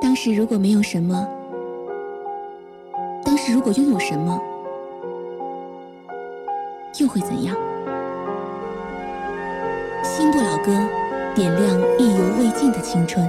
当时如果没有什么，当时如果拥有什么，又会怎样？新不老歌，点亮意犹未尽的青春。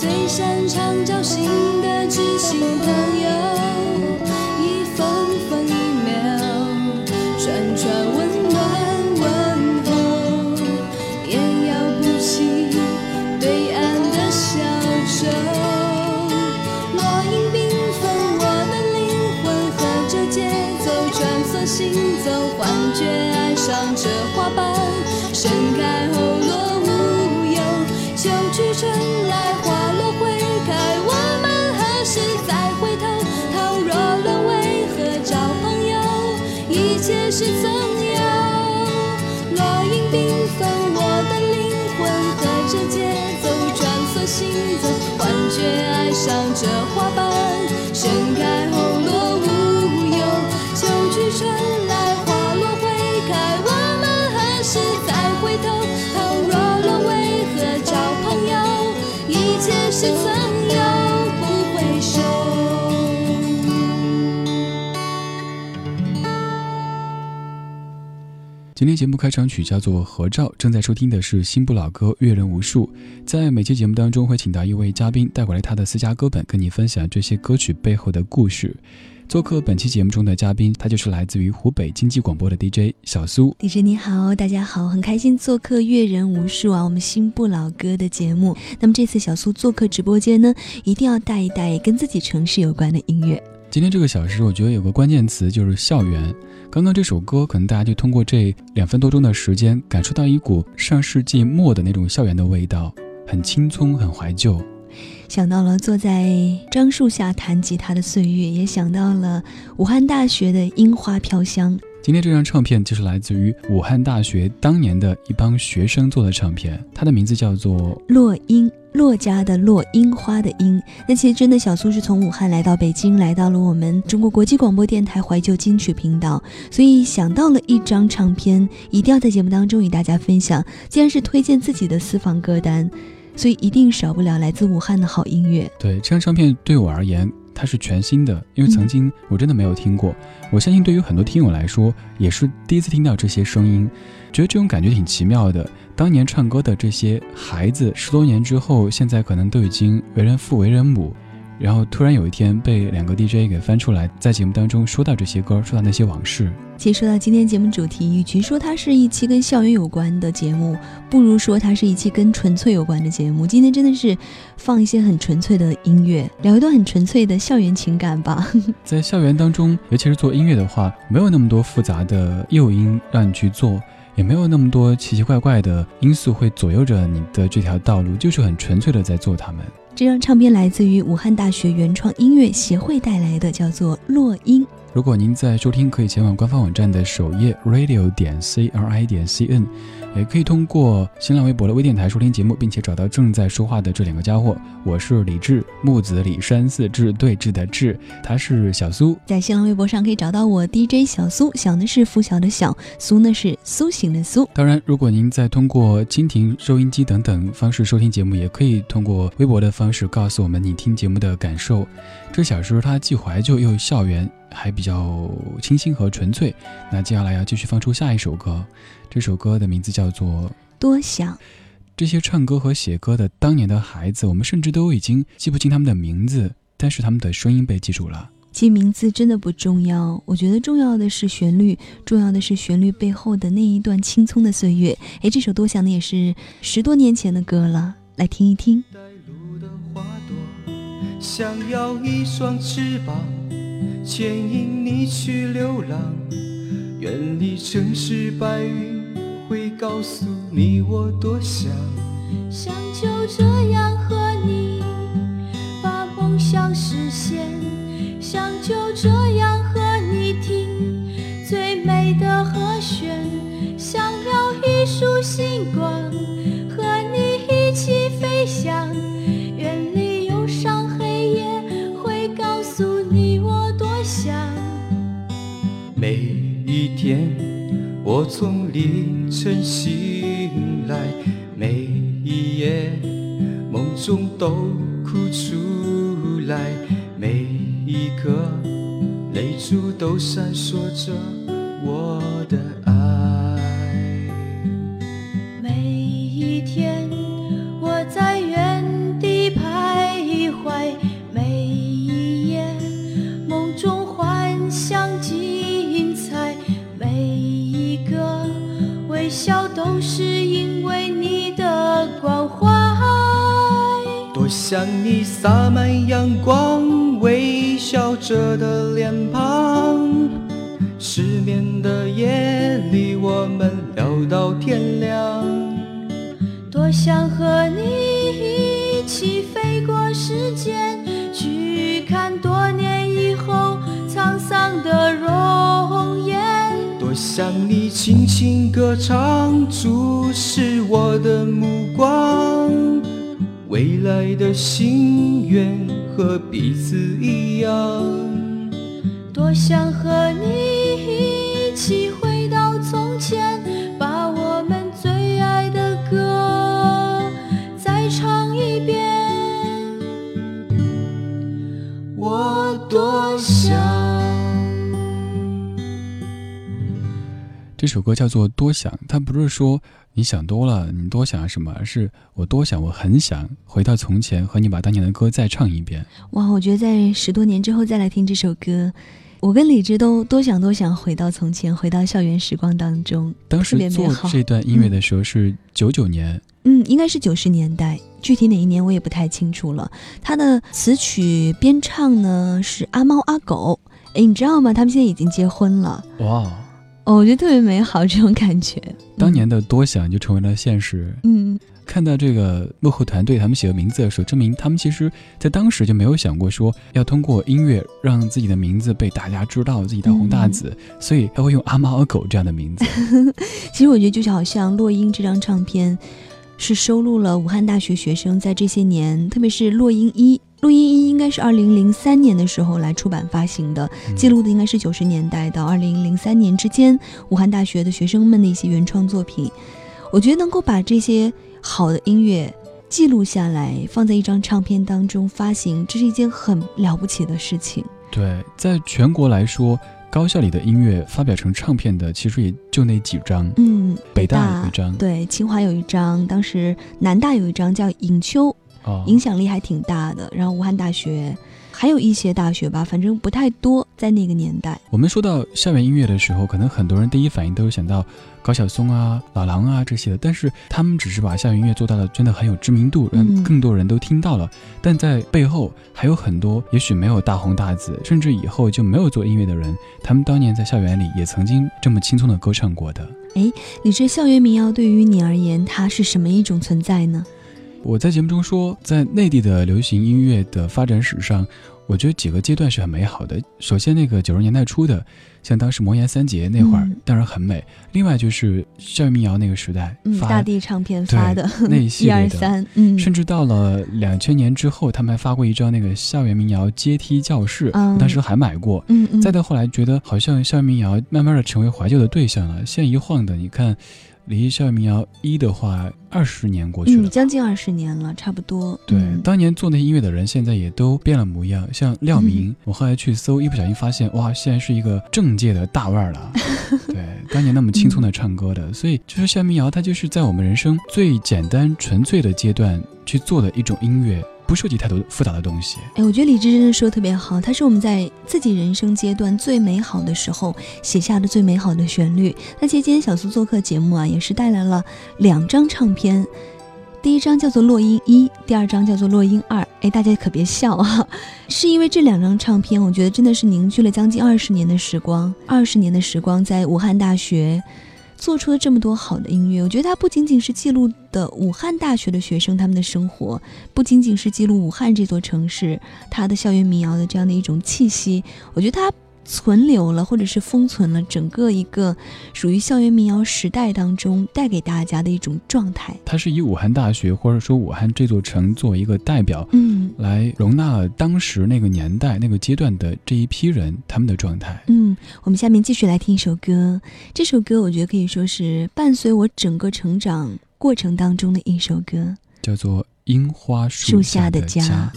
最擅长找心的知心朋。行走，幻觉，爱上这花瓣，盛开后落无忧。秋去春来，花落会开，我们何时再回头？倘若落，为何找朋友？一切是错。节目开场曲叫做《合照》，正在收听的是新不老歌，阅人无数。在每期节目当中，会请到一位嘉宾带过来他的私家歌本，跟你分享这些歌曲背后的故事。做客本期节目中的嘉宾，他就是来自于湖北经济广播的 DJ 小苏。DJ 你好，大家好，很开心做客阅人无数啊，我们新不老歌的节目。那么这次小苏做客直播间呢，一定要带一带跟自己城市有关的音乐。今天这个小时，我觉得有个关键词就是校园。刚刚这首歌，可能大家就通过这两分多钟的时间，感受到一股上世纪末的那种校园的味道，很青葱，很怀旧。想到了坐在樟树下弹吉他的岁月，也想到了武汉大学的樱花飘香。今天这张唱片就是来自于武汉大学当年的一帮学生做的唱片，它的名字叫做《落樱》，洛家的洛，樱花的樱。那其实真的，小苏是从武汉来到北京，来到了我们中国国际广播电台怀旧金曲频道，所以想到了一张唱片，一定要在节目当中与大家分享。既然是推荐自己的私房歌单，所以一定少不了来自武汉的好音乐。对这张唱片，对我而言。它是全新的，因为曾经我真的没有听过。我相信对于很多听友来说，也是第一次听到这些声音，觉得这种感觉挺奇妙的。当年唱歌的这些孩子，十多年之后，现在可能都已经为人父、为人母。然后突然有一天被两个 DJ 给翻出来，在节目当中说到这些歌，说到那些往事。其实说到今天节目主题，与其说它是一期跟校园有关的节目，不如说它是一期跟纯粹有关的节目。今天真的是放一些很纯粹的音乐，聊一段很纯粹的校园情感吧。在校园当中，尤其是做音乐的话，没有那么多复杂的诱因让你去做，也没有那么多奇奇怪怪的因素会左右着你的这条道路，就是很纯粹的在做它们。这张唱片来自于武汉大学原创音乐协会带来的，叫做《落音》。如果您在收听，可以前往官方网站的首页 radio 点 c r i 点 c n，也可以通过新浪微博的微电台收听节目，并且找到正在说话的这两个家伙。我是李志，木子李山寺志对峙的志，他是小苏。在新浪微博上可以找到我 DJ 小苏，小呢是拂晓的小，苏呢是苏醒的苏。当然，如果您在通过蜻蜓收音机等等方式收听节目，也可以通过微博的方式告诉我们你听节目的感受。这小说它既怀旧又校园。还比较清新和纯粹。那接下来要继续放出下一首歌，这首歌的名字叫做《多想》。这些唱歌和写歌的当年的孩子，我们甚至都已经记不清他们的名字，但是他们的声音被记住了。记名字真的不重要，我觉得重要的是旋律，重要的是旋律背后的那一段青葱的岁月。哎，这首《多想》呢，也是十多年前的歌了，来听一听。想要一双翅膀。牵引你去流浪，远离城市白云，会告诉你我多想，想就这样和你把梦想实现，想就这样和你听最美的和弦，想要一束星光天，我从凌晨醒来，每一夜梦中都哭出来，每一颗泪珠都闪烁着我的爱。笑都是因为你的关怀，多想你洒满阳光，微笑着的脸庞。失眠的夜里，我们聊到天亮。多想和你一起飞过时间，去看多年向你轻轻歌唱，注视我的目光。未来的心愿和彼此一样。多想和你这首歌叫做《多想》，它不是说你想多了，你多想什么，而是我多想，我很想回到从前，和你把当年的歌再唱一遍。哇，我觉得在十多年之后再来听这首歌，我跟李志都多想多想回到从前，回到校园时光当中。当时做这段音乐的时候是九九年，嗯，应该是九十年代，具体哪一年我也不太清楚了。他的词曲编唱呢是阿猫阿狗，哎，你知道吗？他们现在已经结婚了。哇！我觉得特别美好，这种感觉。当年的多想就成为了现实。嗯，看到这个幕后团队他们写的名字的时候，证明他们其实在当时就没有想过说要通过音乐让自己的名字被大家知道，自己大红大紫，所以他会用阿猫阿狗这样的名字。其实我觉得就是好像《落英》这张唱片，是收录了武汉大学学生在这些年，特别是《落英一》。录音一应该是二零零三年的时候来出版发行的，记录的应该是九十年代到二零零三年之间武汉大学的学生们的一些原创作品。我觉得能够把这些好的音乐记录下来，放在一张唱片当中发行，这是一件很了不起的事情。对，在全国来说，高校里的音乐发表成唱片的其实也就那几张。嗯，北大有一张，对，清华有一张，当时南大有一张叫《影秋》。影响力还挺大的，然后武汉大学还有一些大学吧，反正不太多，在那个年代。我们说到校园音乐的时候，可能很多人第一反应都是想到高晓松啊、老狼啊这些的，但是他们只是把校园音乐做到了真的很有知名度，让更多人都听到了。但在背后还有很多，也许没有大红大紫，甚至以后就没有做音乐的人，他们当年在校园里也曾经这么轻松的歌唱过的。哎，你这校园民谣对于你而言，它是什么一种存在呢？我在节目中说，在内地的流行音乐的发展史上，我觉得几个阶段是很美好的。首先，那个九十年代初的，像当时魔岩三杰那会儿，当然很美。另外就是校园民谣那个时代，嗯，大地唱片发的 那一系列的，嗯，甚至到了两千年之后，他们还发过一张那个校园民谣阶梯教室，当时还买过。嗯嗯。再到后来，觉得好像校园民谣慢慢的成为怀旧的对象了。现在一晃的，你看。离校园民谣一的话，二十年过去了，将近二十年了，差不多。对，当年做那音乐的人，现在也都变了模样。像廖明，我后来去搜，一不小心发现，哇，现在是一个政界的大腕了。对，当年那么轻松的唱歌的，所以就是校园民谣，它就是在我们人生最简单纯粹的阶段去做的一种音乐。不涉及太多复杂的东西。哎，我觉得李志真的说的特别好，他是我们在自己人生阶段最美好的时候写下的最美好的旋律。那其实今天小苏做客节目啊，也是带来了两张唱片，第一张叫做《落英一》，第二张叫做《落英二》。哎，大家可别笑啊，是因为这两张唱片，我觉得真的是凝聚了将近二十年的时光，二十年的时光，在武汉大学。做出了这么多好的音乐，我觉得它不仅仅是记录的武汉大学的学生他们的生活，不仅仅是记录武汉这座城市它的校园民谣的这样的一种气息，我觉得它。存留了，或者是封存了整个一个属于校园民谣时代当中带给大家的一种状态。它是以武汉大学或者说武汉这座城作为一个代表，嗯，来容纳了当时那个年代那个阶段的这一批人他们的状态。嗯，我们下面继续来听一首歌，这首歌我觉得可以说是伴随我整个成长过程当中的一首歌，叫做《樱花树下的家》。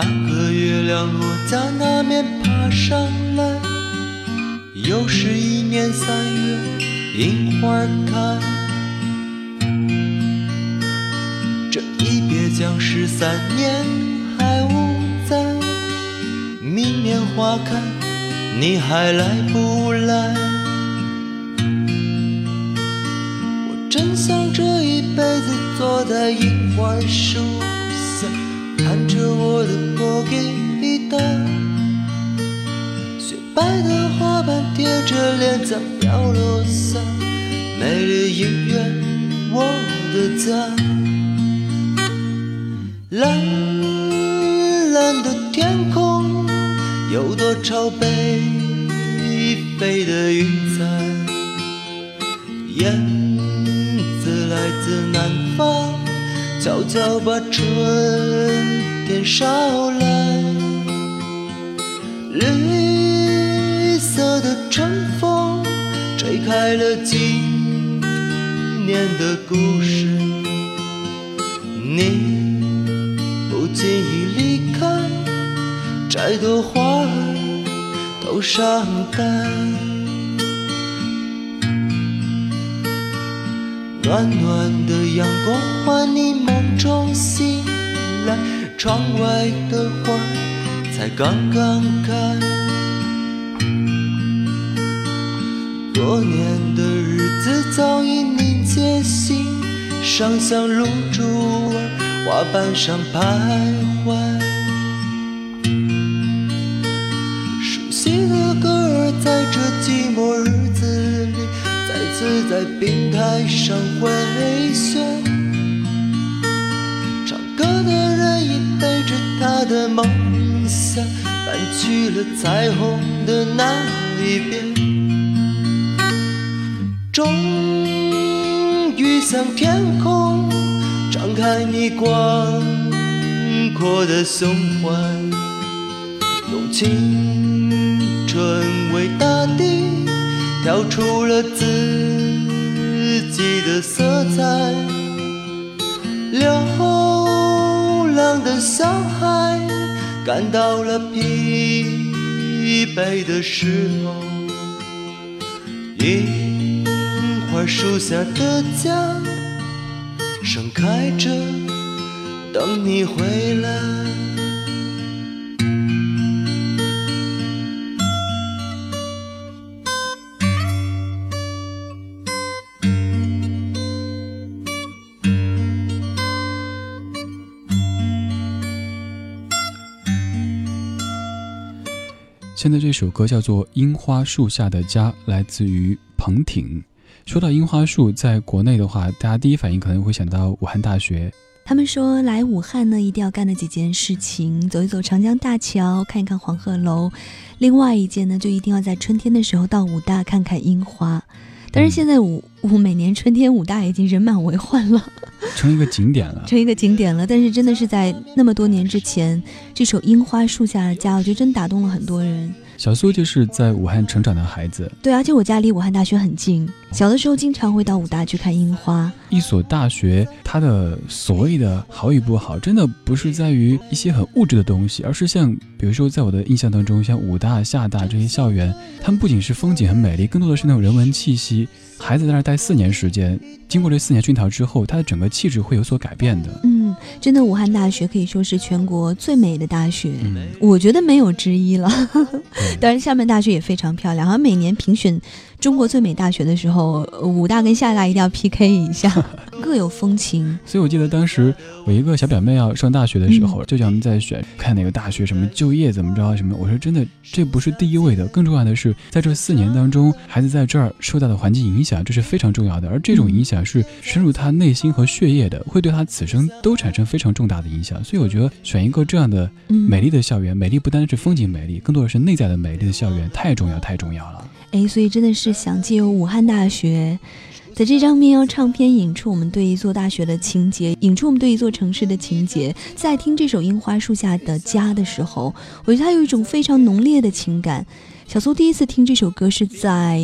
半个月亮落在那面爬上来，又是一年三月樱花开。这一别将是三年还无在，明年花开你还来不来？我真想这一辈子坐在樱花树。看着我的破吉他，雪白的花瓣贴着脸颊飘落下，美丽音乐，我的家。蓝蓝的天空，有多少北飞的云彩？燕子来自南方，悄悄把春。天捎来，绿色的春风吹开了今年的故事。你不经意离开，摘朵花儿都伤感。暖暖的阳光唤你梦中醒来。窗外的花才刚刚开，多年的日子早已凝结心，上像露珠儿花瓣上徘徊。熟悉的歌儿在这寂寞日子，在冰台上回旋。他的梦想搬去了彩虹的那一边，终于向天空张开你广阔的胸怀，用青跳出了自己的色彩。流浪的小孩感到了疲惫的时候，樱花树下的家盛开着，等你回来。现在这首歌叫做《樱花树下的家》，来自于彭挺。说到樱花树，在国内的话，大家第一反应可能会想到武汉大学。他们说来武汉呢，一定要干的几件事情：走一走长江大桥，看一看黄鹤楼。另外一件呢，就一定要在春天的时候到武大看看樱花。但是现在武武每年春天武大已经人满为患了，成一个景点了，成一个景点了。但是真的是在那么多年之前，这首《樱花树下的家》，我觉得真打动了很多人。小苏就是在武汉成长的孩子，对，而且我家离武汉大学很近，小的时候经常会到武大去看樱花。一所大学，它的所谓的好与不好，真的不是在于一些很物质的东西，而是像，比如说在我的印象当中，像武大、厦大这些校园，他们不仅是风景很美丽，更多的是那种人文气息。孩子在那儿待四年时间，经过这四年熏陶之后，他的整个气质会有所改变的。嗯，真的，武汉大学可以说是全国最美的大学，我觉得没有之一了。当然，厦门大学也非常漂亮，好像每年评选。中国最美大学的时候，武大跟厦大一定要 PK 一下，各有风情。所以我记得当时我一个小表妹要上大学的时候，就叫我们在选看哪个大学什么就业怎么着什么。我说真的，这不是第一位的，更重要的是在这四年当中，孩子在这儿受到的环境影响，这是非常重要的。而这种影响是深入他内心和血液的，会对他此生都产生非常重大的影响。所以我觉得选一个这样的美丽的校园，美丽不单是风景美丽，更多的是内在的美丽的校园，太重要太重要了。哎，所以真的是想借由武汉大学，在这张民谣唱片引出我们对一座大学的情节，引出我们对一座城市的情节。在听这首《樱花树下的家》的时候，我觉得它有一种非常浓烈的情感。小苏第一次听这首歌是在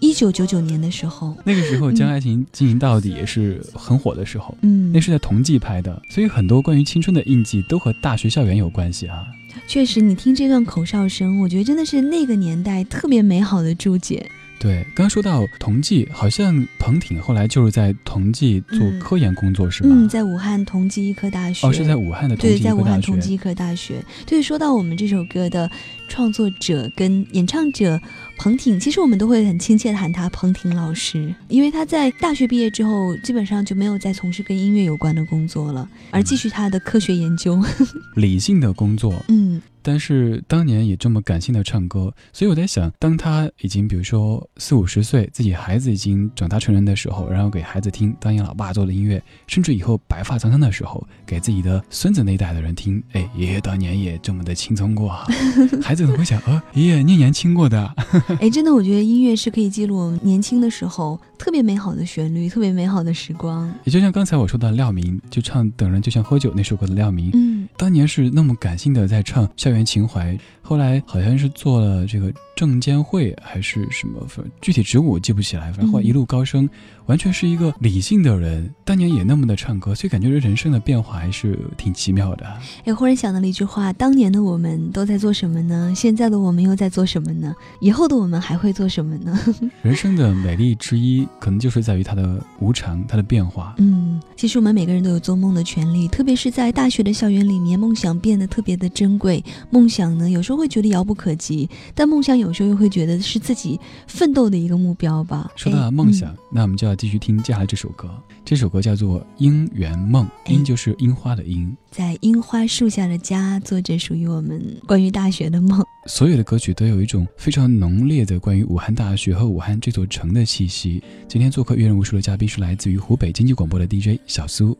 一九九九年的时候，那个时候《将爱情进行到底》也是很火的时候，嗯，那是在同济拍的，所以很多关于青春的印记都和大学校园有关系啊。确实，你听这段口哨声，我觉得真的是那个年代特别美好的注解。对，刚说到同济，好像彭挺后来就是在同济做科研工作，是吗？嗯，在武汉同济医科大学。哦，是在武汉的同济医科大学。对，在武汉同济医科大学。对，说到我们这首歌的创作者跟演唱者。彭挺，其实我们都会很亲切的喊他彭挺老师，因为他在大学毕业之后，基本上就没有再从事跟音乐有关的工作了，而继续他的科学研究，理性的工作。嗯。但是当年也这么感性的唱歌，所以我在想，当他已经比如说四五十岁，自己孩子已经长大成人的时候，然后给孩子听当年老爸做的音乐，甚至以后白发苍苍的时候，给自己的孙子那一代的人听，哎，爷爷当年也这么的轻松过啊，孩子可能会想，呃，爷爷你年轻过的。哎，真的，我觉得音乐是可以记录我们年轻的时候特别美好的旋律，特别美好的时光。也就像刚才我说的廖明，就唱《等人就像喝酒》那首歌的廖明，嗯，当年是那么感性的在唱校园情怀，后来好像是做了这个。证监会还是什么？具体职务我记不起来。反正一路高升，完全是一个理性的人。当年也那么的唱歌，所以感觉这人生的变化还是挺奇妙的。哎，忽然想到了一句话：当年的我们都在做什么呢？现在的我们又在做什么呢？以后的我们还会做什么呢？人生的美丽之一，可能就是在于它的无常，它的变化。嗯，其实我们每个人都有做梦的权利，特别是在大学的校园里面，梦想变得特别的珍贵。梦想呢，有时候会觉得遥不可及，但梦想有。时候又会觉得是自己奋斗的一个目标吧。说到梦想，那我们就要继续听接下来这首歌。这首歌叫做《樱园梦》，樱就是樱花的樱。在樱花树下的家，做着属于我们关于大学的梦。所有的歌曲都有一种非常浓烈的关于武汉大学和武汉这座城的气息。今天做客阅人无数的嘉宾是来自于湖北经济广播的 DJ 小苏。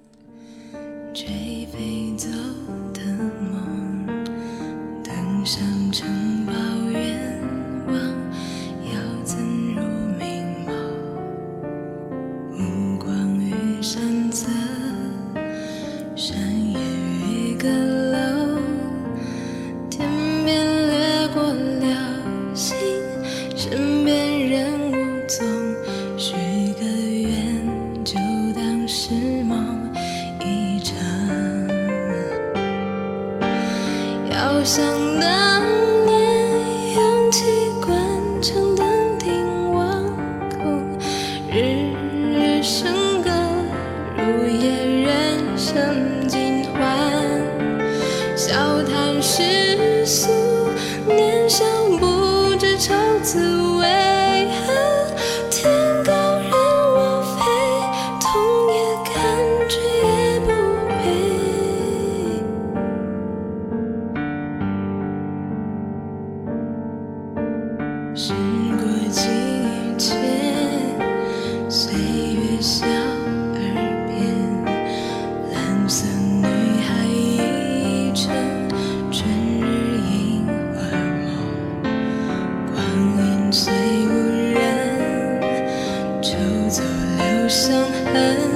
想唱伤痕。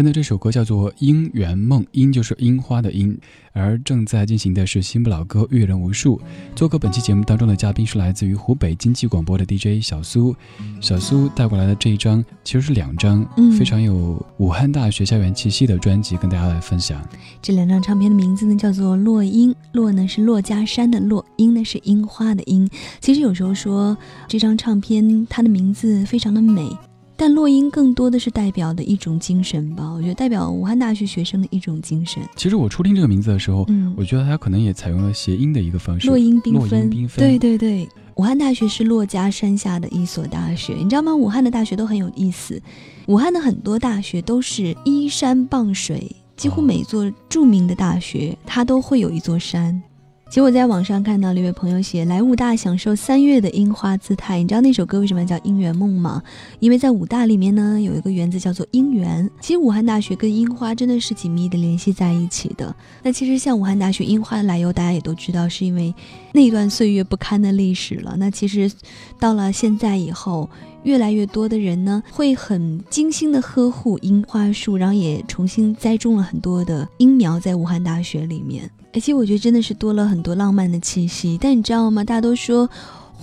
现在这首歌叫做《樱园梦》，樱就是樱花的樱，而正在进行的是新不老歌《阅人无数》。做客本期节目当中的嘉宾是来自于湖北经济广播的 DJ 小苏，小苏带过来的这一张其实是两张，嗯非常有武汉大学校园气息的专辑，跟大家来分享。这两张唱片的名字呢叫做《落樱》，落呢是珞珈山的落，樱呢是樱花的樱。其实有时候说这张唱片它的名字非常的美。但落英更多的是代表的一种精神吧，我觉得代表武汉大学学生的一种精神。其实我初听这个名字的时候，嗯，我觉得它可能也采用了谐音的一个方式。落英缤纷，对对对。武汉大学是珞珈山下的一所大学，你知道吗？武汉的大学都很有意思。武汉的很多大学都是依山傍水，几乎每座著名的大学它都会有一座山。其实我在网上看到了一位朋友写来武大享受三月的樱花姿态，你知道那首歌为什么叫《姻缘梦》吗？因为在武大里面呢有一个园子叫做姻缘。其实武汉大学跟樱花真的是紧密的联系在一起的。那其实像武汉大学樱花的来由，大家也都知道，是因为那段岁月不堪的历史了。那其实到了现在以后，越来越多的人呢会很精心的呵护樱花树，然后也重新栽种了很多的樱苗在武汉大学里面。而且我觉得真的是多了很多浪漫的气息，但你知道吗？大家都说。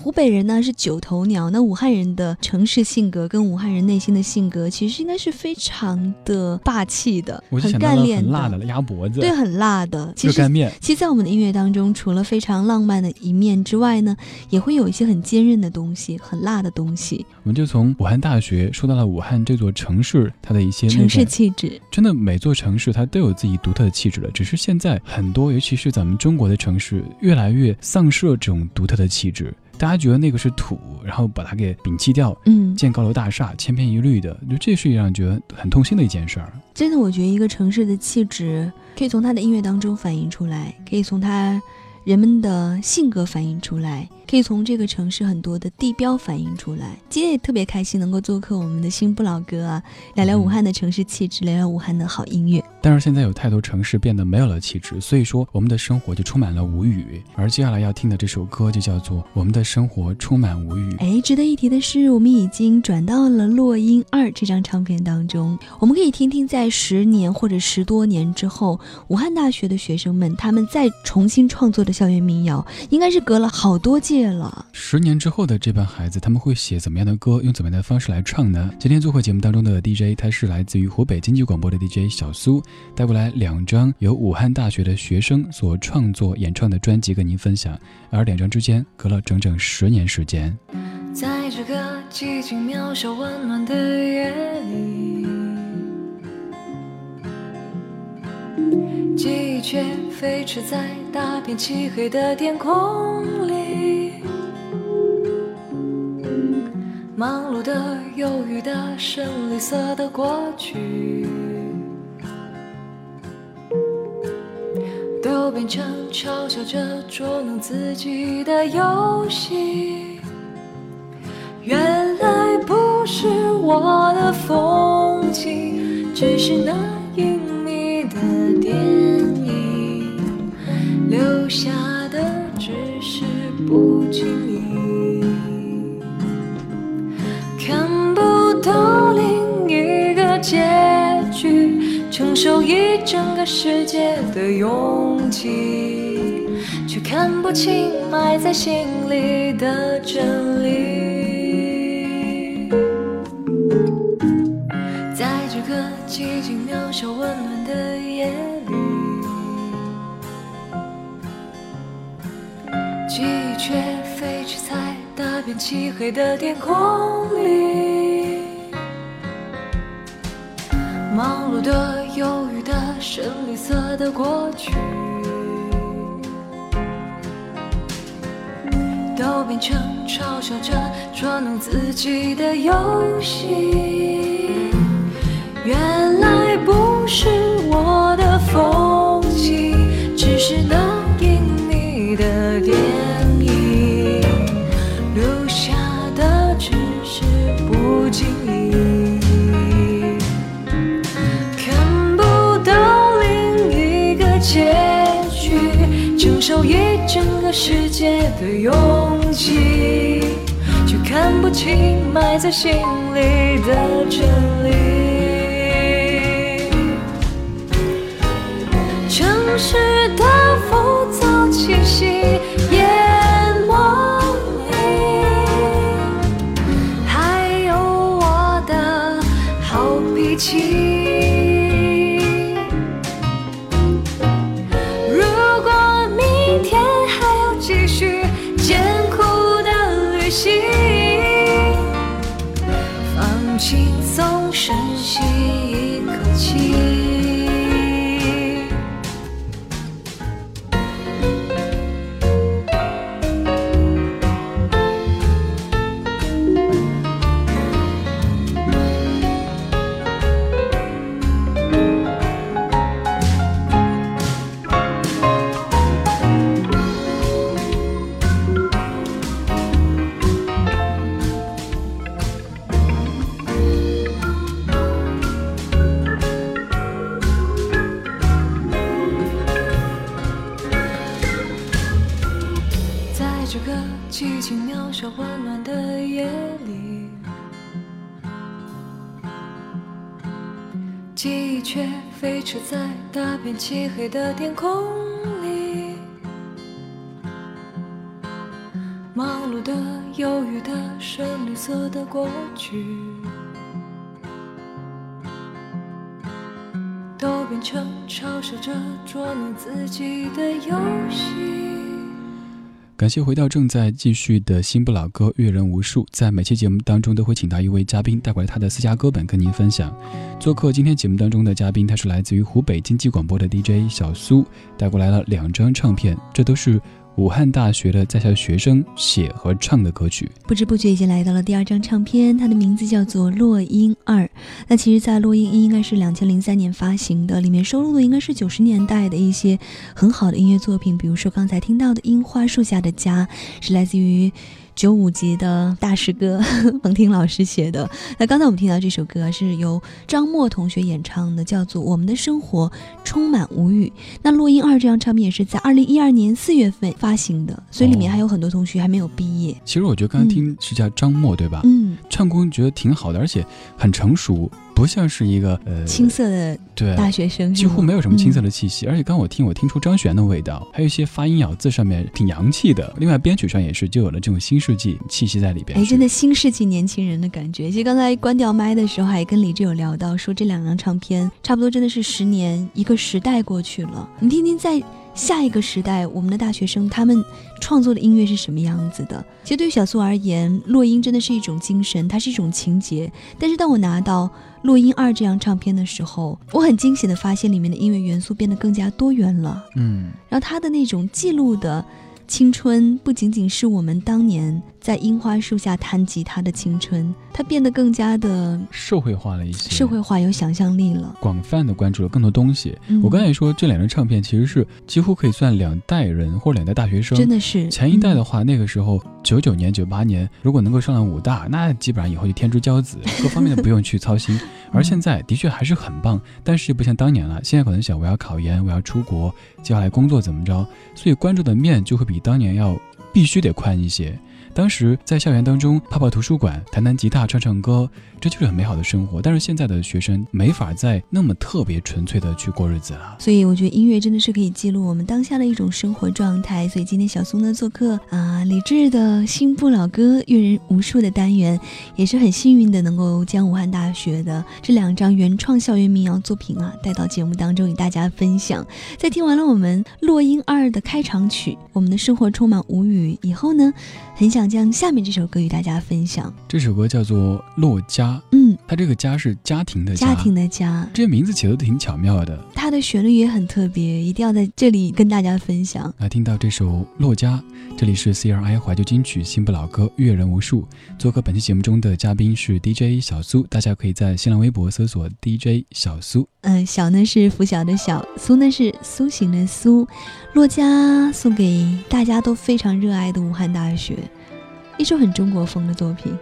湖北人呢是九头鸟，那武汉人的城市性格跟武汉人内心的性格，其实应该是非常的霸气的，很干练的，辣的鸭脖子，对，很辣的。热干面。其实，在我们的音乐当中，除了非常浪漫的一面之外呢，也会有一些很坚韧的东西，很辣的东西。我们就从武汉大学说到了武汉这座城市，它的一些城市气质。真的，每座城市它都有自己独特的气质了，只是现在很多，尤其是咱们中国的城市，越来越丧失了这种独特的气质。大家觉得那个是土，然后把它给摒弃掉，嗯，建高楼大厦，千篇一律的，就这是一让觉得很痛心的一件事儿。真的，我觉得一个城市的气质可以从他的音乐当中反映出来，可以从他人们的性格反映出来。可以从这个城市很多的地标反映出来。今天也特别开心能够做客我们的新不老哥啊，聊聊武汉的城市气质，聊聊武汉的好音乐。但是现在有太多城市变得没有了气质，所以说我们的生活就充满了无语。而接下来要听的这首歌就叫做《我们的生活充满无语》。哎，值得一提的是，我们已经转到了《落英二》这张唱片当中，我们可以听听在十年或者十多年之后，武汉大学的学生们他们再重新创作的校园民谣，应该是隔了好多届。了十年之后的这帮孩子，他们会写怎么样的歌，用怎么样的方式来唱呢？今天做客节目当中的 DJ，他是来自于湖北经济广播的 DJ 小苏，带过来两张由武汉大学的学生所创作演唱的专辑跟您分享，而两张之间隔了整整十年时间。在这个寂静渺小温暖的夜里，记忆却飞驰在大片漆黑的天空里。忙碌的、忧郁的、深绿色的过去，都变成嘲笑着捉弄自己的游戏。原来不是我的风景，只是那隐秘的电影，留下的只是不经意。承受一整个世界的拥挤，却看不清埋在心里的真理。在这个寂静、渺小、温暖的夜里，记忆却飞驰在大片漆黑的天空里。忙碌的、忧郁的、深绿色的过去，都变成嘲笑着捉弄自己的游戏。原来不是我的风景，只是那受一整个世界的拥挤，却看不清埋在心里的真理。城市的浮躁气息静、渺小、温暖的夜里，记忆却飞驰在大片漆黑的天空里。忙碌的、忧郁的、深绿色的过去，都变成嘲笑着捉弄自己的游戏。感谢回到正在继续的新不老歌阅人无数，在每期节目当中都会请到一位嘉宾带过来他的私家歌本跟您分享。做客今天节目当中的嘉宾，他是来自于湖北经济广播的 DJ 小苏，带过来了两张唱片，这都是武汉大学的在校学生写和唱的歌曲。不知不觉已经来到了第二张唱片，它的名字叫做《落英二》。那其实，在《落英一》应该是两千零三年发行的，里面收录的应该是九十年代的一些很好的音乐作品，比如说刚才听到的《樱花树下的家》，是来自于。九五级的大师哥 冯婷老师写的。那刚才我们听到这首歌是由张默同学演唱的，叫做《我们的生活充满无语》。那《落英二》这张唱片也是在二零一二年四月份发行的，所以里面还有很多同学还没有毕业。其实我觉得刚刚听是叫张默、对吧？嗯，唱功觉得挺好的，而且很成熟。不像是一个呃青涩的对大学生，几乎没有什么青涩的气息。而且刚我听，我听出张悬的味道，还有一些发音咬字上面挺洋气的。另外编曲上也是就有了这种新世纪气息在里边。哎，真的新世纪年轻人的感觉。其实刚才关掉麦的时候，还跟李志友聊到，说这两张唱片差不多真的是十年一个时代过去了。你听听在。下一个时代，我们的大学生他们创作的音乐是什么样子的？其实对于小苏而言，《落英》真的是一种精神，它是一种情节。但是当我拿到《落英二》这张唱片的时候，我很惊喜的发现里面的音乐元素变得更加多元了。嗯，然后他的那种记录的青春，不仅仅是我们当年在樱花树下弹吉他的青春，它变得更加的社会化了一些，社会化有想象力了，广泛的关注了更多东西。嗯、我刚才说这两张唱片其实是几乎可以算两代人或两代大学生，真的是前一代的话，嗯、那个时候九九年、九八年，如果能够上了武大，那基本上以后就天之骄子，各方面的不用去操心。而现在的确还是很棒，但是不像当年了。现在可能想我要考研，我要出国，接下来工作怎么着，所以关注的面就会比当年要必须得宽一些。当时在校园当中泡泡图书馆、弹弹吉他、唱唱歌，这就是很美好的生活。但是现在的学生没法再那么特别纯粹的去过日子了。所以我觉得音乐真的是可以记录我们当下的一种生活状态。所以今天小苏呢做客啊，李志的新不老歌阅人无数的单元，也是很幸运的能够将武汉大学的这两张原创校园民谣作品啊带到节目当中与大家分享。在听完了我们《落英二》的开场曲，我们的生活充满无语以后呢，很想将下面这首歌与大家分享。这首歌叫做《洛家》，嗯，它这个家是家庭的家庭的家，这些名字起的都挺巧妙的。它的旋律也很特别，一定要在这里跟大家分享。来听到这首《洛家》，这里是 CRI 怀旧金曲新不老歌阅人无数。做客本期节目中的嘉宾是 DJ 小苏，大家可以在新浪微博搜索 DJ 小苏。嗯，小呢是拂晓的小，苏呢是苏醒的苏。洛家送给大家都非常热爱的武汉大学，一首很中国风的作品。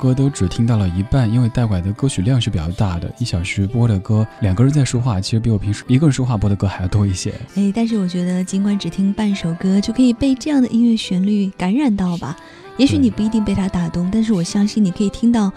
歌都只听到了一半，因为带过来的歌曲量是比较大的，一小时播的歌，两个人在说话，其实比我平时一个人说话播的歌还要多一些。哎，但是我觉得，尽管只听半首歌，就可以被这样的音乐旋律感染到吧？也许你不一定被它打动，但是我相信你可以听到。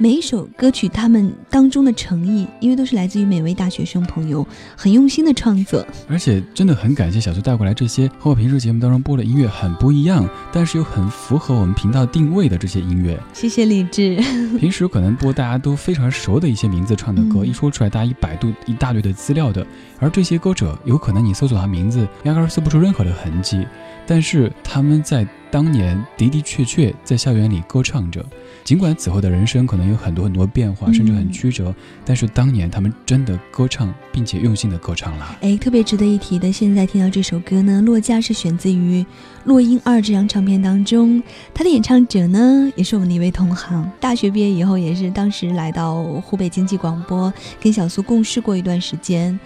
每一首歌曲，他们当中的诚意，因为都是来自于每位大学生朋友很用心的创作，而且真的很感谢小苏带过来这些和我平时节目当中播的音乐很不一样，但是又很符合我们频道定位的这些音乐。谢谢李志。平时可能播大家都非常熟的一些名字唱的歌，一说出来大家一百度一大堆的资料的，而这些歌者有可能你搜索他名字，压根搜不出任何的痕迹，但是他们在当年的的确确在校园里歌唱着。尽管此后的人生可能有很多很多变化，甚至很曲折，但是当年他们真的歌唱，并且用心的歌唱了。哎，特别值得一提的，现在听到这首歌呢，《落家》是选自于《落英二》这张唱片当中，他的演唱者呢，也是我们的一位同行。大学毕业以后，也是当时来到湖北经济广播，跟小苏共事过一段时间。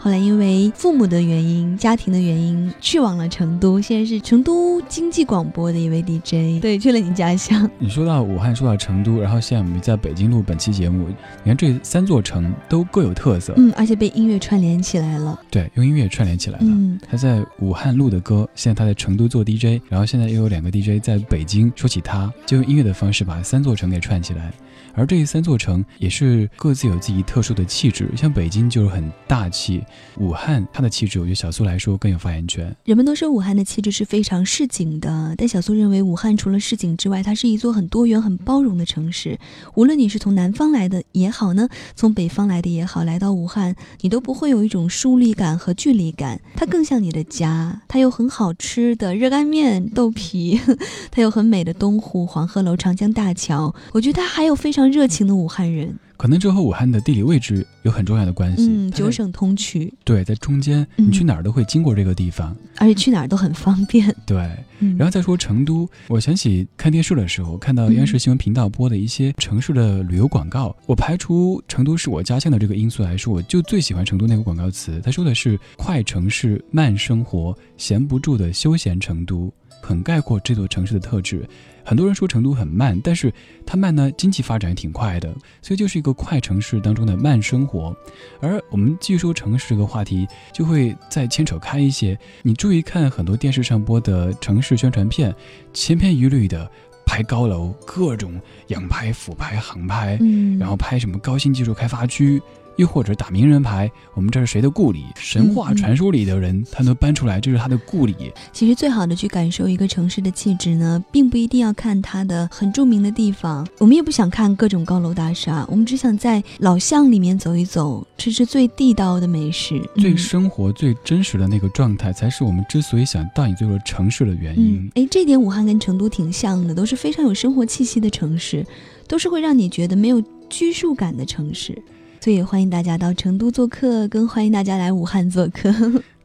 后来因为父母的原因、家庭的原因，去往了成都。现在是成都经济广播的一位 DJ。对，去了你家乡。你说到武汉，说到成都，然后现在我们在北京录本期节目。你看这三座城都各有特色，嗯，而且被音乐串联起来了。对，用音乐串联起来了。嗯，他在武汉录的歌，现在他在成都做 DJ，然后现在又有两个 DJ 在北京。说起他，就用音乐的方式把三座城给串起来。而这三座城也是各自有自己特殊的气质，像北京就是很大气，武汉它的气质，我觉得小苏来说更有发言权。人们都说武汉的气质是非常市井的，但小苏认为武汉除了市井之外，它是一座很多元、很包容的城市。无论你是从南方来的也好呢，从北方来的也好，来到武汉，你都不会有一种疏离感和距离感，它更像你的家。它有很好吃的热干面、豆皮，它有很美的东湖、黄鹤楼、长江大桥。我觉得它还有非常。热情的武汉人，可能这和武汉的地理位置有很重要的关系。嗯，九省通衢，对，在中间，嗯你去哪儿都会经过这个地方。而且去哪儿都很方便。对，嗯，然后再说成都，我想起看电视的时候看到央视新闻频道播的一些城市的旅游广告，我排除成都是我家乡的这个因素来说，我就最喜欢成都那个广告词，他说的是快城市慢生活，闲不住的休闲成都，很概括这座城市的特质。很多人说成都很慢，但是它慢呢，经济发展也挺快的，所以就是一个快城市当中的慢生活。而我们继续说城市这个话题，就会再牵扯开一些。你注意看很多电视上播的城市宣传片，千篇一律的拍高楼，各种仰拍、俯拍、航拍，然后拍什么高新技术开发区。又或者打名人牌，我们这是谁的故里？神话传说里的人，他能搬出来，这是他的故里。其实最好的去感受一个城市的气质呢，并不一定要看它的很著名的地方，我们也不想看各种高楼大厦，我们只想在老巷里面走一走，吃吃最地道的美食。最嗯生活、最真实的那个状态，才是我们之所以想到你这座城市的原因嗯，。哎，这点武汉跟成都挺像的，都是非常有生活气息的城市，都是会让你觉得没有拘束感的城市。所以欢迎大家到成都做客，更欢迎大家来武汉做客。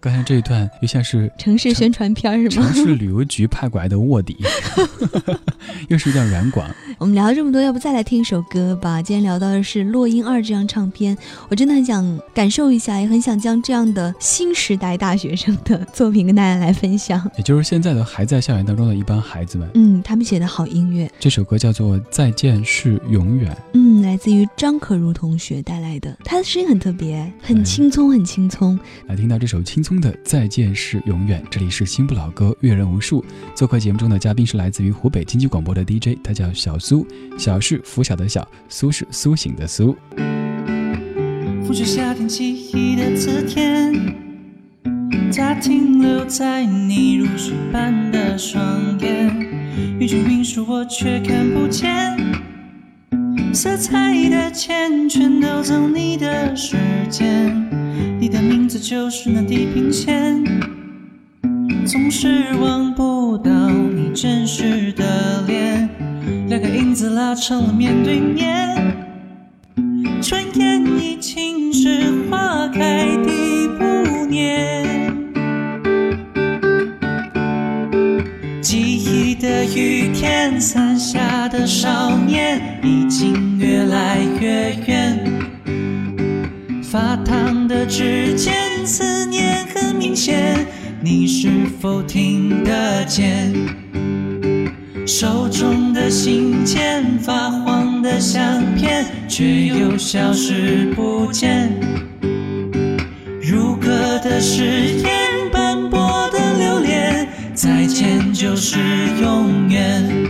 刚才这一段又像是城市宣传片是吗城？市旅游局派过来的卧底，又是一段软广。我们聊了这么多，要不再来听一首歌吧？今天聊到的是《落英二》这张唱片，我真的很想感受一下，也很想将这样的新时代大学生的作品跟大家来分享。也就是现在的还在校园当中的一帮孩子们。嗯，他们写的好音乐，这首歌叫做《再见是永远》，嗯，来自于张可如同学带来的，他的声音很特别，很轻松，很轻松。来听到这首轻松的《再见是永远》。这里是新不老歌，阅人无数。做客节目中的嘉宾是来自于湖北经济广播的 DJ，他叫小苏，小是拂晓的晓，苏是苏醒的苏。拂去夏天记忆的字典，它停留在你如水般的双眼，云卷云舒我却看不见，色彩的钱全都走你的时间，就是那地平线，总是望不到你真实的脸，两个影子拉成了面对面。转眼已经是花开第五年，记忆的雨天伞下的少年已经越来越远，发烫的指尖思念很明显，你是否听得见？手中的信件，发黄的相片，却又消失不见。如歌的誓言，斑驳的留恋，再见就是永远。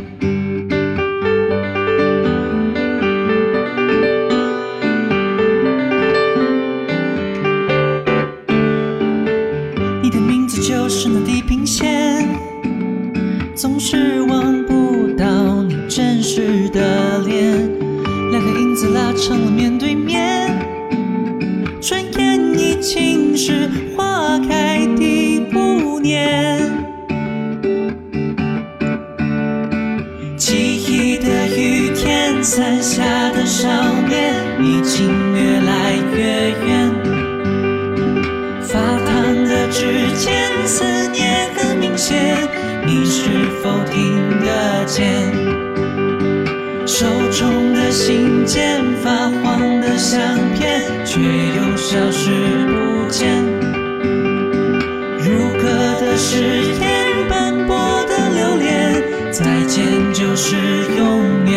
是永远。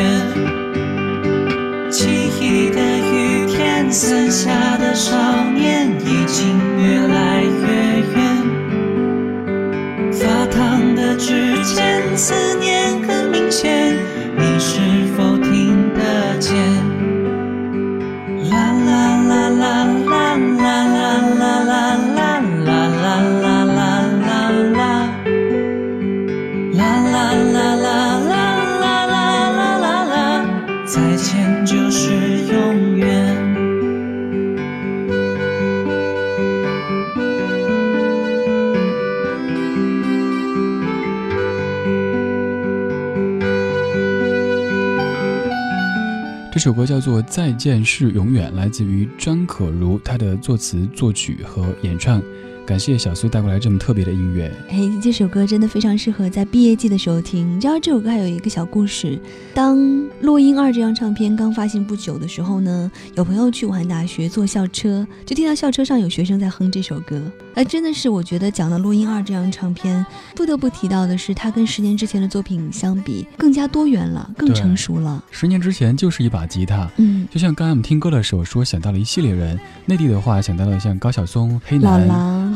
记忆的雨天伞下做《再见是永远》，来自于张可如，她的作词、作曲和演唱。感谢小苏带过来这么特别的音乐。哎，这首歌真的非常适合在毕业季的时候听。你知道这首歌还有一个小故事，当《落英二》这张唱片刚发行不久的时候呢，有朋友去武汉大学坐校车，就听到校车上有学生在哼这首歌。哎，真的是我觉得讲到《落英二》这张唱片，不得不提到的是，它跟十年之前的作品相比更加多元了，更成熟了。十年之前就是一把吉他，嗯，就像刚才我们听歌的时候说，想到了一系列人，内地的话想到了像高晓松、黑老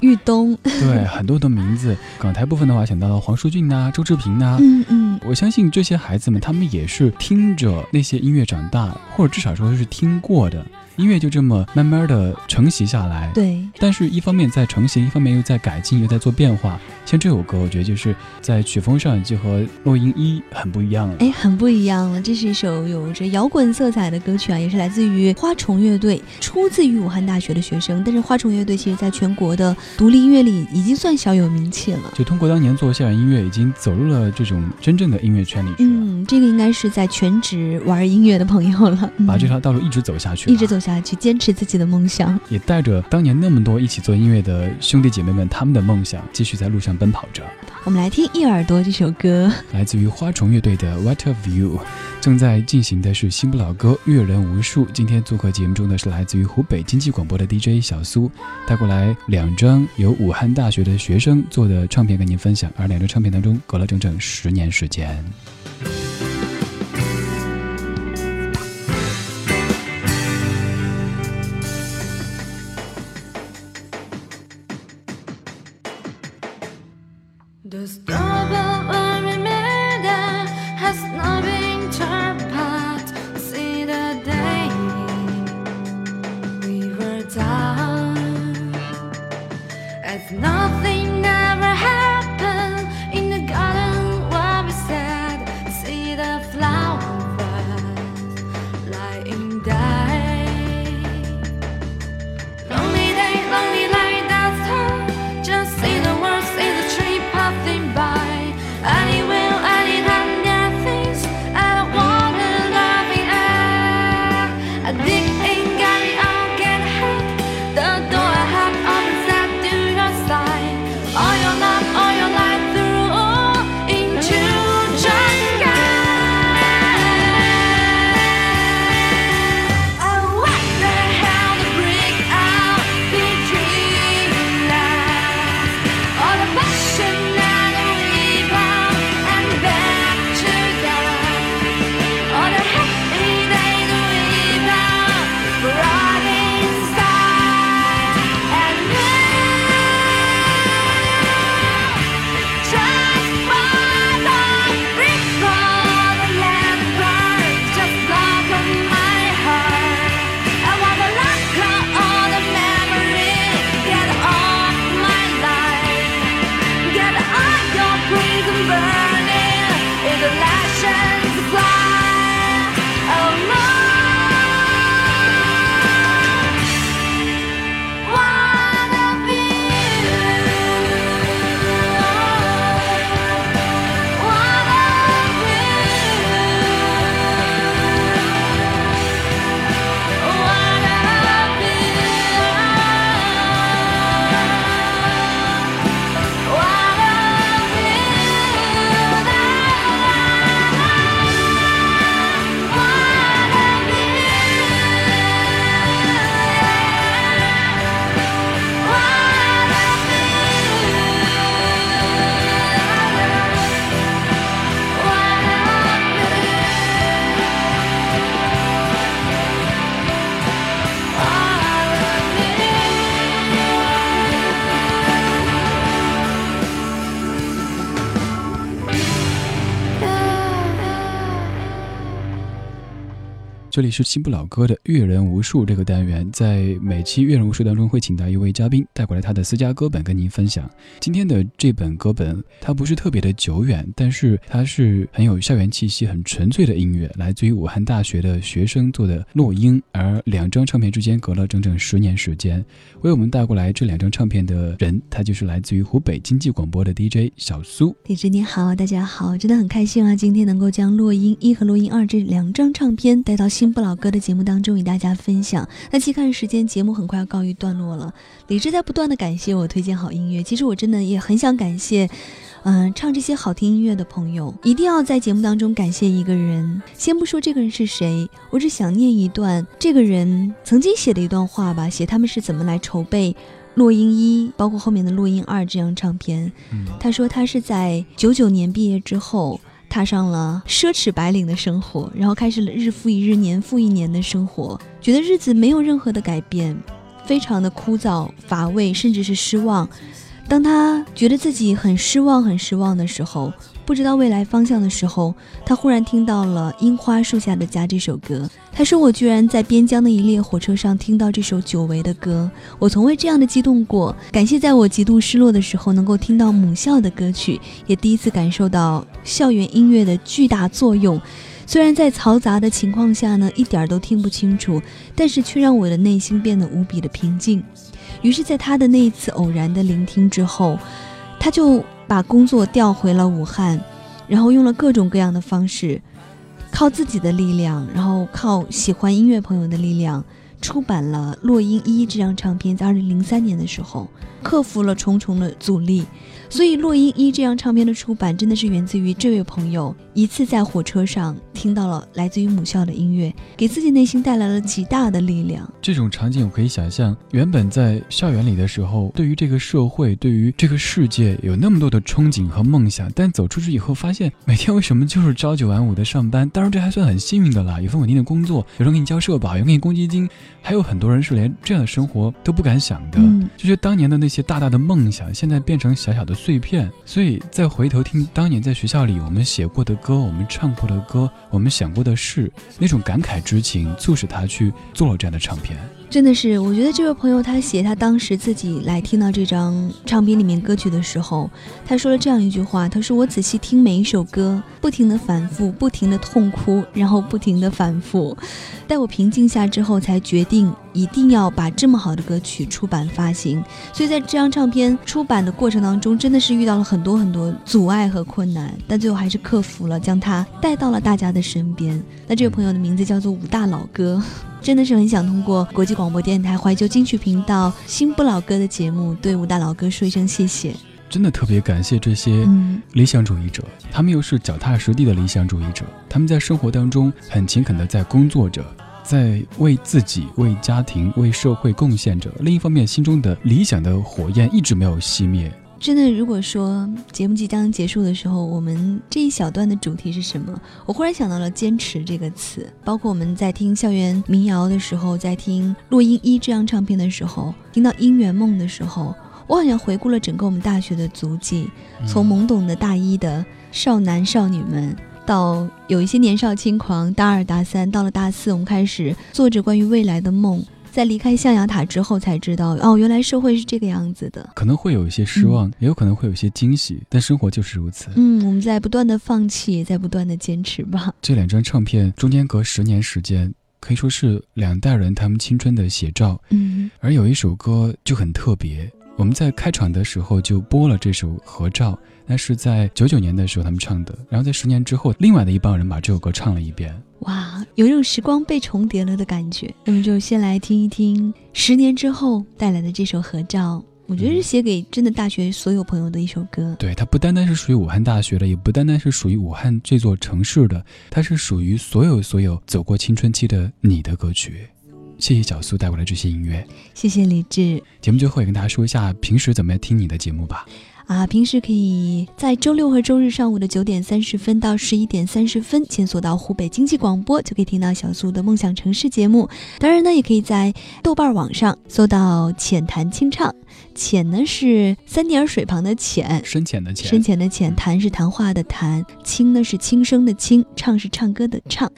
狼。豫东，对很多的名字。港台部分的话，想到了黄舒骏呐、周志平呐。嗯嗯，我相信这些孩子们，他们也是听着那些音乐长大，或者至少说是听过的。音乐就这么慢慢的承袭下来，对。但是，一方面在承袭，一方面又在改进，又在做变化。像这首歌，我觉得就是在曲风上就和《落英一》很不一样了。哎，很不一样了。这是一首有着摇滚色彩的歌曲啊，也是来自于花虫乐队，出自于武汉大学的学生。但是，花虫乐队其实在全国的独立音乐里已经算小有名气了。就通过当年做校园音乐，已经走入了这种真正的音乐圈里去了。嗯，这个应该是在全职玩音乐的朋友了，把这条道路一直走下去，一直走下。去坚持自己的梦想，也带着当年那么多一起做音乐的兄弟姐妹们他们的梦想，继续在路上奔跑着。我们来听一耳朵这首歌，来自于花虫乐队的《What of You》。正在进行的是新不老歌，阅人无数。今天做客节目中的是来自于湖北经济广播的 DJ 小苏，带过来两张由武汉大学的学生做的唱片跟您分享，而两张唱片当中隔了整整十年时间。这里是新不老歌的阅人无数这个单元，在每期阅人无数当中会请到一位嘉宾带过来他的私家歌本跟您分享。今天的这本歌本它不是特别的久远，但是它是很有校园气息、很纯粹的音乐，来自于武汉大学的学生做的《落英》。而两张唱片之间隔了整整十年时间，为我们带过来这两张唱片的人，他就是来自于湖北经济广播的 DJ 小苏。DJ 你好，大家好，真的很开心啊！今天能够将《落英一》和《落英二》这两张唱片带到新。新不老歌的节目当中与大家分享。那期看时间，节目很快要告一段落了。李志在不断的感谢我推荐好音乐，其实我真的也很想感谢，嗯，唱这些好听音乐的朋友。一定要在节目当中感谢一个人，先不说这个人是谁，我只想念一段这个人曾经写的一段话吧，写他们是怎么来筹备。落英一，包括后面的落英二这张唱片，他说他是在九九年毕业之后，踏上了奢侈白领的生活，然后开始了日复一日、年复一年的生活，觉得日子没有任何的改变，非常的枯燥乏味，甚至是失望。当他觉得自己很失望、很失望的时候。不知道未来方向的时候，他忽然听到了《樱花树下的家》这首歌。他说：“我居然在边疆的一列火车上听到这首久违的歌，我从未这样的激动过。感谢在我极度失落的时候能够听到母校的歌曲，也第一次感受到校园音乐的巨大作用。虽然在嘈杂的情况下呢，一点都听不清楚，但是却让我的内心变得无比的平静。于是，在他的那一次偶然的聆听之后，他就。”把工作调回了武汉，然后用了各种各样的方式，靠自己的力量，然后靠喜欢音乐朋友的力量，出版了《落英一》这张唱片。在二零零三年的时候，克服了重重的阻力。所以，《洛英一》这张唱片的出版，真的是源自于这位朋友一次在火车上听到了来自于母校的音乐，给自己内心带来了极大的力量。这种场景我可以想象，原本在校园里的时候，对于这个社会，对于这个世界有那么多的憧憬和梦想，但走出去以后，发现每天为什么就是朝九晚五的上班？当然，这还算很幸运的啦，有份稳定的工作，有人给你交社保，有人给你公积金，还有很多人是连这样的生活都不敢想的。就觉得当年的那些大大的梦想，现在变成小小的。碎片，所以再回头听当年在学校里我们写过的歌，我们唱过的歌，我们想过的事，那种感慨之情，促使他去做了这样的唱片。真的是，我觉得这位朋友他写他当时自己来听到这张唱片里面歌曲的时候，他说了这样一句话：“他说我仔细听每一首歌，不停的反复，不停的痛哭，然后不停的反复，待我平静下之后，才决定一定要把这么好的歌曲出版发行。所以在这张唱片出版的过程当中，真的是遇到了很多很多阻碍和困难，但最后还是克服了，将它带到了大家的身边。那这位朋友的名字叫做武大老哥。”真的是很想通过国际广播电台怀旧金曲频道新不老歌的节目，对武大老哥说一声谢谢。真的特别感谢这些理想主义者，他们又是脚踏实地的理想主义者，他们在生活当中很勤恳的在工作着，在为自己、为家庭、为社会贡献着。另一方面，心中的理想的火焰一直没有熄灭。真的，如果说节目即将结束的时候，我们这一小段的主题是什么？我忽然想到了“坚持”这个词。包括我们在听校园民谣的时候，在听《落英一》这张唱片的时候，听到《姻缘梦》的时候，我好像回顾了整个我们大学的足迹，从懵懂的大一的少男少女们，到有一些年少轻狂，大二大三，到了大四，我们开始做着关于未来的梦。在离开象牙塔之后，才知道哦，原来社会是这个样子的。可能会有一些失望，也有可能会有一些惊喜，但生活就是如此。嗯，我们在不断的放弃，在不断的坚持吧。这两张唱片中间隔十年时间，可以说是两代人他们青春的写照。嗯，而有一首歌就很特别，我们在开场的时候就播了这首合照。那是在九九年的时候他们唱的，然后在十年之后，另外的一帮人把这首歌唱了一遍。哇，有一种时光被重叠了的感觉。那么就先来听一听十年之后带来的这首合照，我觉得是写给真的大学所有朋友的一首歌。对，它不单单是属于武汉大学的，也不单单是属于武汉这座城市的，它是属于所有所有走过青春期的你的歌曲。谢谢小苏带过来这些音乐，谢谢李志。节目最后也跟大家说一下，平时怎么样听你的节目吧。啊，平时可以在周六和周日上午的九点三十分到十一点三十分，检索到湖北经济广播，就可以听到小苏的梦想城市节目。当然呢，也可以在豆瓣网上搜到“浅谈清唱”，浅呢是三点水旁的浅，深浅的浅，深浅的浅，谈是谈话的谈，清呢是轻声的轻，唱是唱歌的唱。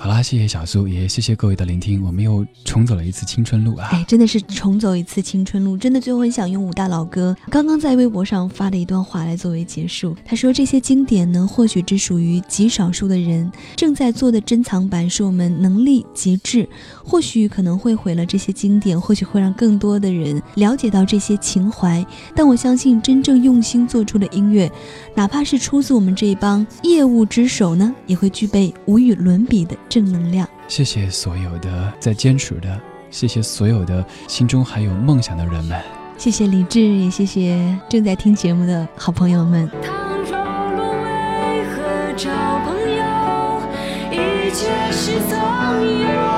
好啦，谢谢小苏，也谢谢各位的聆听。我们又重走了一次青春路啊！哎，真的是重走一次青春路。真的，最后很想用武大老哥刚刚在微博上发的一段话来作为结束。他说：“这些经典呢，或许只属于极少数的人。正在做的珍藏版是我们能力极致，或许可能会毁了这些经典，或许会让更多的人了解到这些情怀。但我相信，真正用心做出的音乐，哪怕是出自我们这一帮业务之手呢，也会具备无与伦比的。”正能量。谢谢所有的在坚持的，谢谢所有的心中还有梦想的人们。谢谢李志，也谢谢正在听节目的好朋友们。倘若沦为何找朋友？一切是曾有。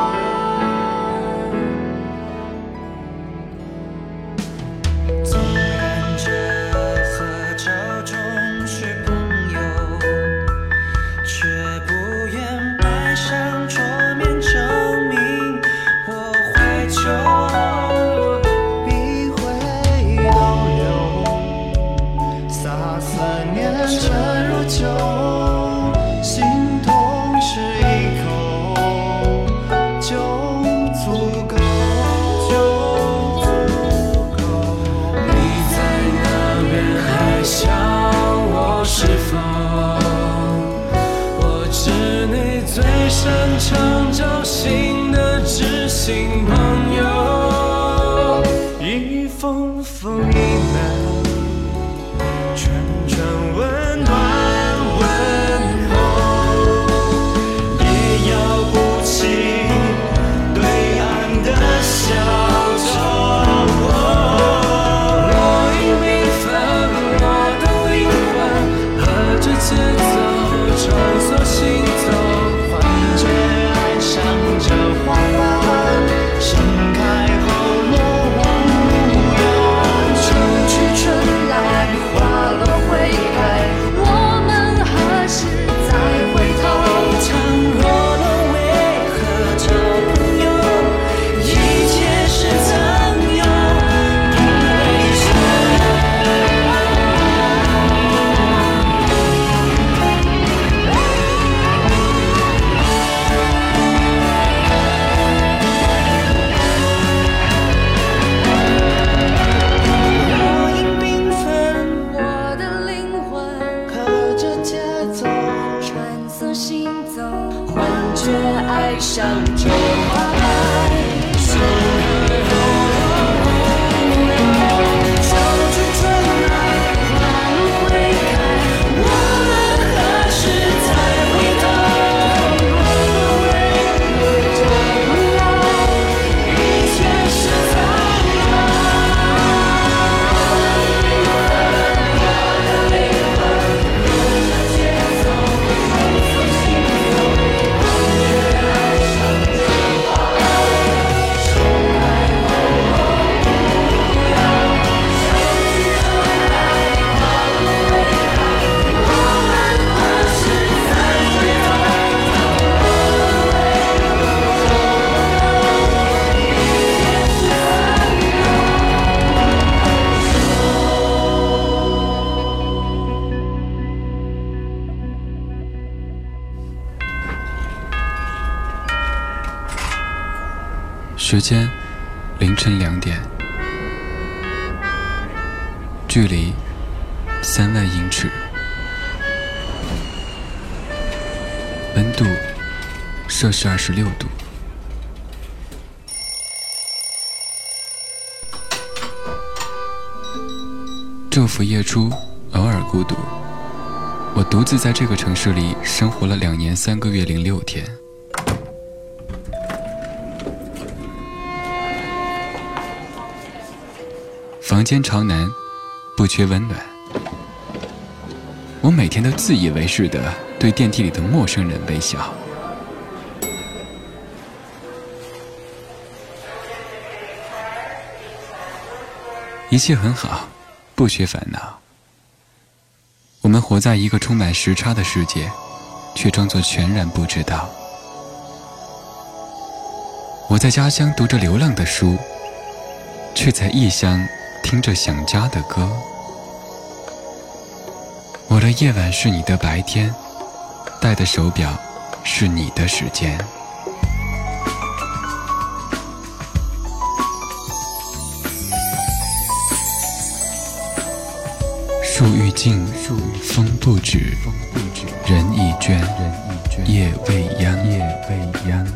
想间凌晨两点，距离三万英尺，温度摄氏二十六度。昼伏夜出，偶尔孤独。我独自在这个城市里生活了两年三个月零六天。房间朝南，不缺温暖。我每天都自以为是的对电梯里的陌生人微笑。一切很好，不缺烦恼。我们活在一个充满时差的世界，却装作全然不知道。我在家乡读着流浪的书，却在异乡听着想家的歌。我的夜晚是你的白天，戴的手表是你的时间。树欲静，风不止，人已倦，夜未央，夜未央。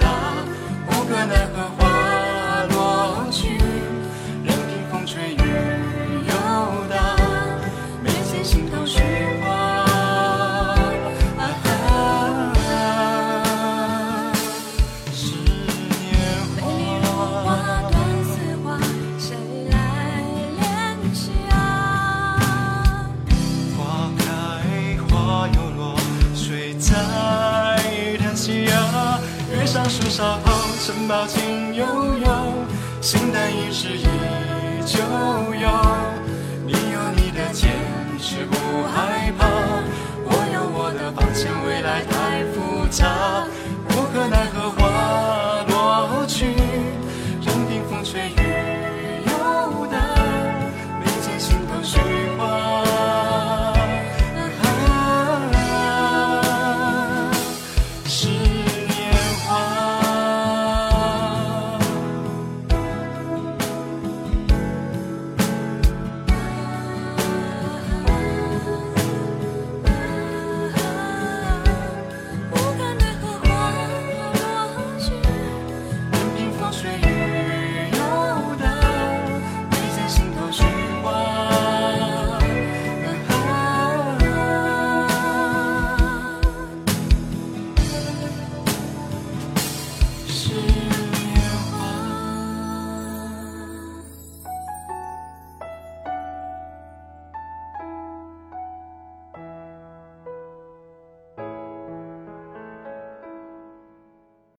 她无可奈何。老泡，城堡尽悠悠，形单影只依旧有。